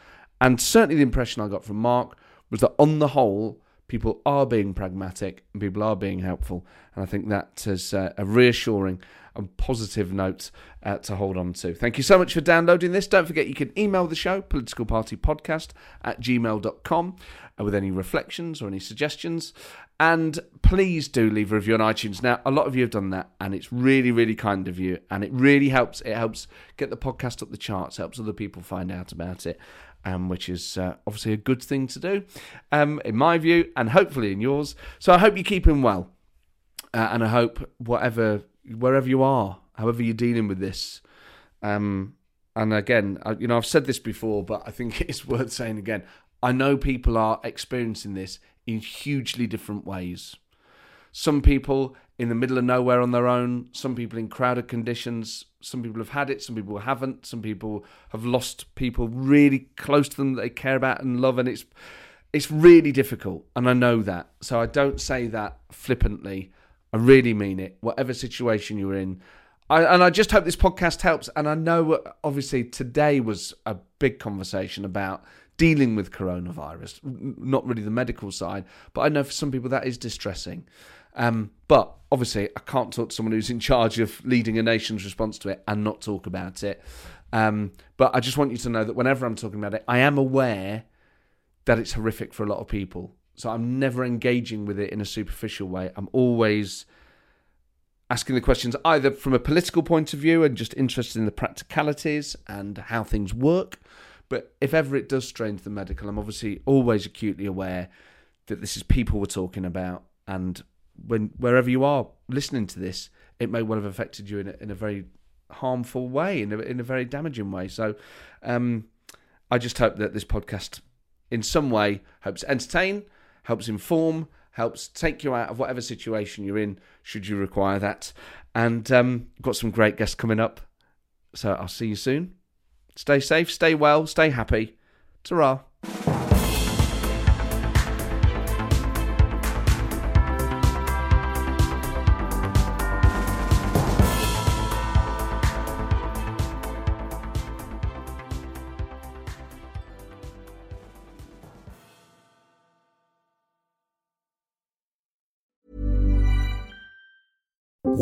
And certainly the impression I got from Mark was that, on the whole, people are being pragmatic and people are being helpful. And I think that is uh, a reassuring and positive note uh, to hold on to. Thank you so much for downloading this. Don't forget you can email the show, politicalpartypodcast at gmail.com, uh, with any reflections or any suggestions. And please do leave a review on iTunes. Now, a lot of you have done that, and it's really, really kind of you. And it really helps. It helps get the podcast up the charts, helps other people find out about it um, which is uh, obviously a good thing to do, um, in my view, and hopefully in yours. So I hope you're keeping well, uh, and I hope whatever, wherever you are, however you're dealing with this, um, and again, I, you know, I've said this before, but I think [LAUGHS] it's worth saying again. I know people are experiencing this in hugely different ways. Some people in the middle of nowhere on their own, some people in crowded conditions, some people have had it, some people haven't, some people have lost people really close to them that they care about and love, and it's it's really difficult, and I know that. So I don't say that flippantly. I really mean it. Whatever situation you're in, I, and I just hope this podcast helps. And I know, obviously, today was a big conversation about dealing with coronavirus, not really the medical side, but I know for some people that is distressing. Um, but obviously, I can't talk to someone who's in charge of leading a nation's response to it and not talk about it. Um, but I just want you to know that whenever I'm talking about it, I am aware that it's horrific for a lot of people. So I'm never engaging with it in a superficial way. I'm always asking the questions either from a political point of view and just interested in the practicalities and how things work. But if ever it does strain to the medical, I'm obviously always acutely aware that this is people we're talking about and when wherever you are listening to this, it may well have affected you in a, in a very harmful way, in a, in a very damaging way. So, um, I just hope that this podcast, in some way, helps entertain, helps inform, helps take you out of whatever situation you're in, should you require that. And um, got some great guests coming up. So I'll see you soon. Stay safe, stay well, stay happy. Ta